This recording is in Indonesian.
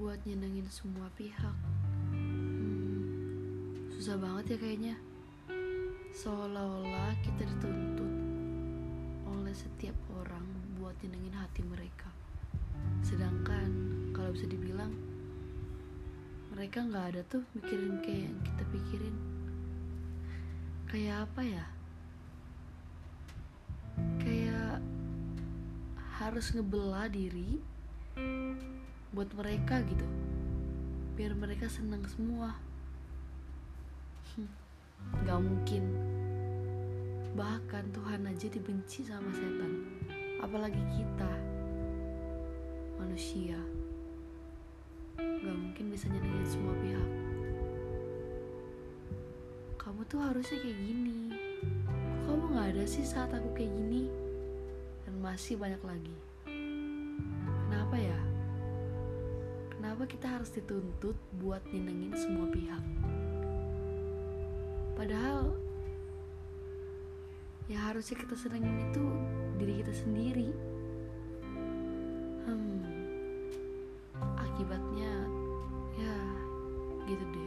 buat nyenengin semua pihak. Hmm, susah banget ya kayaknya. Seolah-olah kita dituntut oleh setiap orang buat nyenengin hati mereka. Sedangkan kalau bisa dibilang mereka nggak ada tuh mikirin kayak yang kita pikirin. Kayak apa ya? Kayak harus ngebelah diri buat mereka gitu. Biar mereka senang semua. Gak mungkin. Bahkan Tuhan aja dibenci sama setan. Apalagi kita Manusia. Gak mungkin bisa nyenengin semua pihak. Kamu tuh harusnya kayak gini. Kok kamu gak ada sih saat aku kayak gini? Dan masih banyak lagi kenapa kita harus dituntut buat nyenengin semua pihak. Padahal ya harusnya kita senengin itu diri kita sendiri. Hmm akibatnya ya gitu deh.